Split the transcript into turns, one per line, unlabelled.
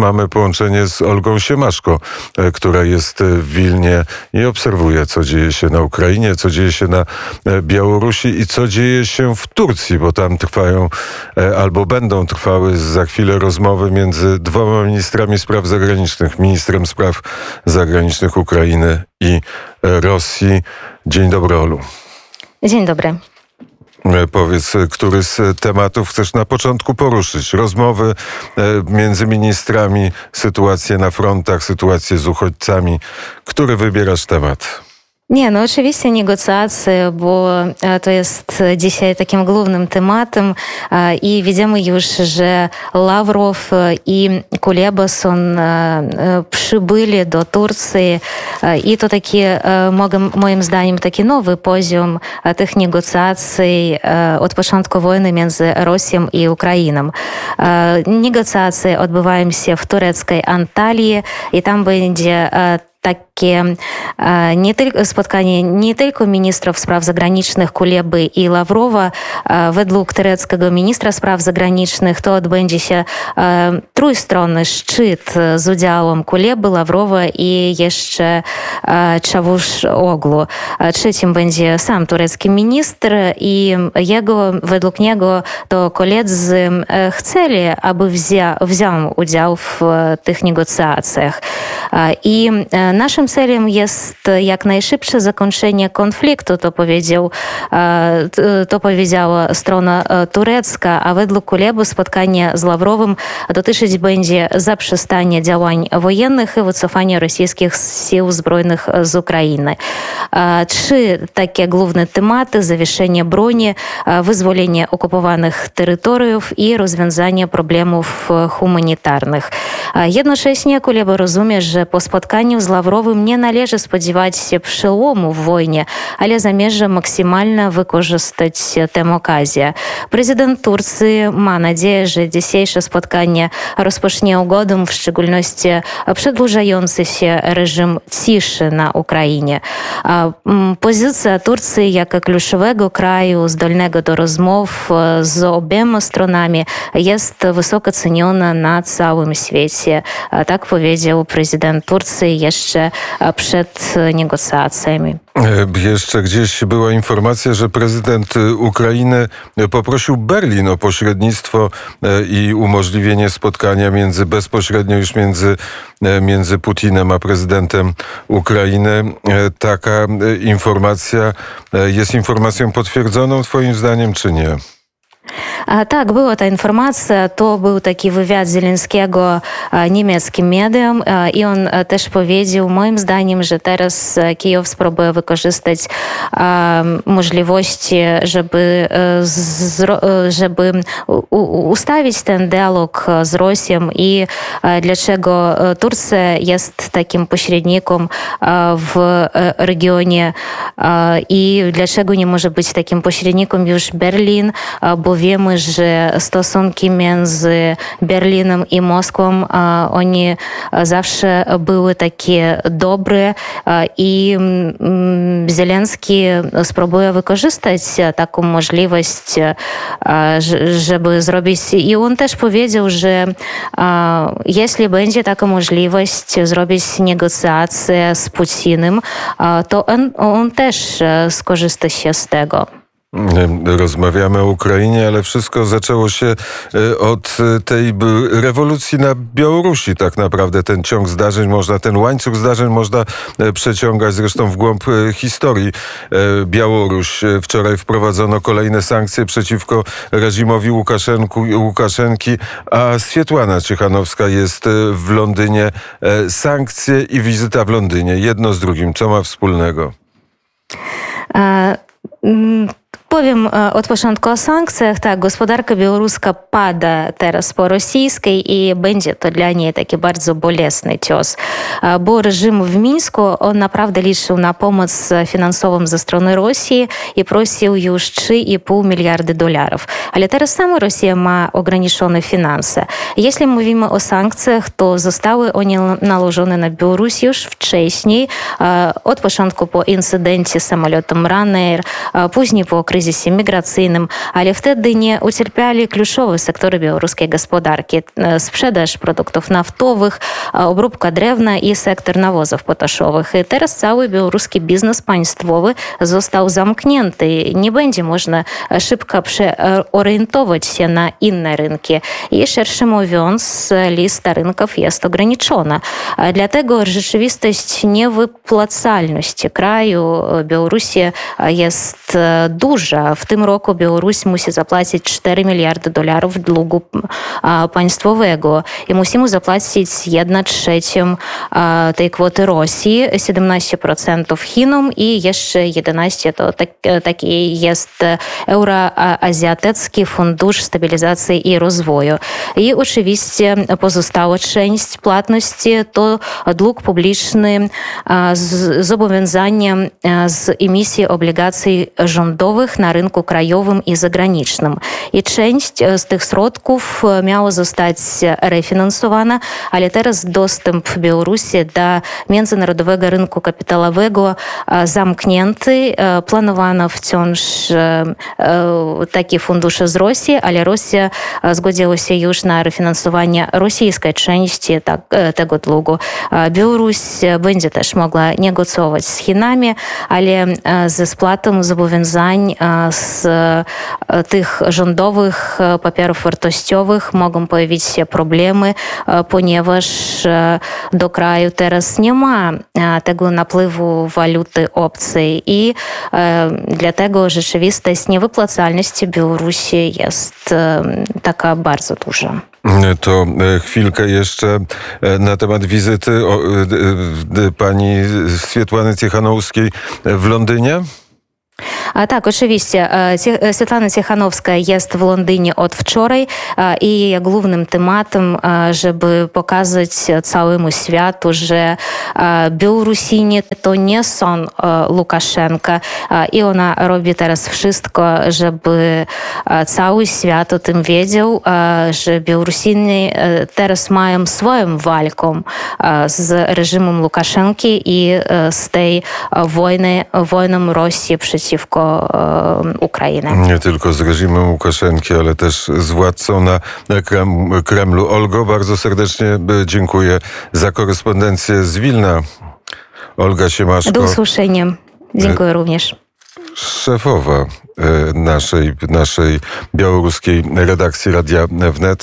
Mamy połączenie z Olgą Siemaszko, e, która jest w Wilnie i obserwuje, co dzieje się na Ukrainie, co dzieje się na Białorusi i co dzieje się w Turcji, bo tam trwają albo będą trwały za chwilę rozmowy między dwoma ministrami spraw zagranicznych, ministrem spraw zagranicznych Ukrainy i Rosji. Dzień dobry, Olu.
Dzień dobry.
E, powiedz, który z tematów chcesz na początku poruszyć? Rozmowy e, między ministrami, sytuacje na frontach, sytuacje z uchodźcami. Który wybierasz temat?
Nie, no oczywiście negocjacje, bo to jest dzisiaj takim głównym tematem i widzimy już, że Lawrow i Kuleba są przybyli do Turcji i to taki, moim zdaniem, taki nowy poziom tych negocjacji od początku wojny między Rosją i Ukrainą. Negocjacje odbywają się w tureckiej Antalii i tam będzie nie tylko spotkanie nie tylko ministrów spraw zagranicznych Kuleby i Lawrowa. Według tureckiego ministra spraw zagranicznych to odbędzie się trójstronny szczyt z udziałem Kuleby, Lawrowa i jeszcze Czawusz-Oglu. Trzecim będzie sam turecki minister i jego, według niego to koledzy chcieli, aby wziął udział w tych negocjacjach. I naszym jak najszybsze zakończenie konfliktu, to powiedział, to powiedziała strona turecka, a według Kuleby spotkanie z Lawrowym dotyczyć będzie zaprzestania działań wojennych i wycofania rosyjskich sił zbrojnych z Ukrainy. Trzy takie główne tematy: zawieszenie broni, wyzwolenie okupowanych terytoriów i rozwiązanie problemów humanitarnych. Jednocześnie Kuleba rozumie, że po spotkaniu z Lawrowym nie należy spodziewać się przełomu w wojnie, ale zamierza maksymalnie wykorzystać tę okazję. Prezydent Turcji ma nadzieję, że dzisiejsze spotkanie rozpocznie ugodą, w szczególności przedłużający się reżim ciszy na Ukrainie. Pozycja Turcji jako kluczowego kraju zdolnego do rozmów z obiema stronami jest wysoko ceniona na całym świecie. Tak powiedział prezydent Turcji jeszcze przed negocjacjami.
Jeszcze gdzieś była informacja, że prezydent Ukrainy poprosił Berlin o pośrednictwo i umożliwienie spotkania między bezpośrednio już między, między Putinem a prezydentem Ukrainy. Taka informacja jest informacją potwierdzoną Twoim zdaniem, czy nie?
Tak, była ta informacja. To był taki wywiad Zielinskiego niemieckim medium i on też powiedział, moim zdaniem, że teraz Kijów spróbuje wykorzystać możliwości, żeby, ustawić ten dialog z Rosją i dlaczego Turcja jest takim pośrednikiem w regionie i dlaczego nie może być takim pośrednikiem już Berlin, bo wiemy, że stosunki między Berlinem i Moskwą, oni zawsze były takie dobre i Zelenski spróbuje wykorzystać taką możliwość, żeby zrobić i on też powiedział, że jeśli będzie taka możliwość zrobić negocjacje z Putinem, to on też skorzysta się z tego.
Rozmawiamy o Ukrainie, ale wszystko zaczęło się e, od e, tej rewolucji na Białorusi. Tak naprawdę ten ciąg zdarzeń można, ten łańcuch zdarzeń można e, przeciągać zresztą w głąb historii. Białoruś. Wczoraj wprowadzono kolejne sankcje przeciwko reżimowi Łukaszenku, Łukaszenki, a Swietłana Ciechanowska jest w Londynie. Sankcje i wizyta w Londynie. Jedno z drugim. Co ma wspólnego?
A, mm Powiem od początku o sankcjach. Tak, gospodarka białoruska pada teraz po rosyjskiej i będzie to dla niej taki bardzo bolesny cios, bo reżim w Mińsku, on naprawdę liczył na pomoc finansową ze strony Rosji i prosił już 3,5 miliardy dolarów. Ale teraz sama Rosja ma ograniczone finanse. Jeśli mówimy o sankcjach, to zostały one nałożone na Białoruś już wcześniej, od początku po incydencie samolotem Ryanair, później po po kryzysie migracyjnym, ale wtedy nie ucierpiali kluczowe sektory białoruskiej gospodarki. Sprzedaż produktów naftowych, obróbka drewna i sektor nawozów potaszowych. I teraz cały białoruski biznes państwowy został zamknięty. Nie będzie można szybko przeorientować się na inne rynki. I szersze mówiąc, lista rynków jest ograniczona. Dlatego rzeczywistość niewypłacalności kraju Białorusi jest duża. Musi zapłacić 4 miliardy dolarów długu państwowego i musimy zapłacić 1 trzecią tej kwoty Rosji, 17% Chinom i jeszcze 11% to tak, taki jest Euroazjatycki Fundusz Stabilizacji i Rozwoju. I oczywiście pozostała część płatności to dług publiczny, zobowiązania z emisji obligacji rządowych na rynku krajowym i zagranicznym. I część z tych środków miała zostać refinansowana, ale teraz dostęp Białorusi do międzynarodowego rynku kapitałowego zamknięty. Planowano wciąż takie fundusze z Rosji, ale Rosja zgodziła się już na refinansowanie rosyjskiej części tak, tego długu. Białoruś będzie też mogła negocjować z Chinami, ale ze spłatą zobowiązań z tych rządowych papierów wartościowych mogą pojawić się problemy, ponieważ do kraju teraz nie ma tego napływu waluty obcej i dlatego rzeczywistość niewypłacalności Białorusi jest taka bardzo duża.
To chwilkę jeszcze na temat wizyty pani Swietłany Cichanowskiej w Londynie.
Tak, oczywiście. Світлана Тихановська jest w Londynie od wczoraj i jej głównym tematem, żeby pokazać całemu światu, że Białorusini to nie są Łukaszenka i ona robi teraz wszystko, żeby cały świat o tym wiedział, że Białorusini teraz mają swoją walką z reżimem Łukaszenki i z tej wojny, wojną Rosji przeciwko Ukrainy.
Nie tylko z reżimem Łukaszenki, ale też z władcą na Kremlu. Olgo, bardzo serdecznie dziękuję za korespondencję z Wilna. Olga Siemaszko.
Do usłyszenia. Dziękuję również.
Szefowa naszej, naszej białoruskiej redakcji Radia Wnet.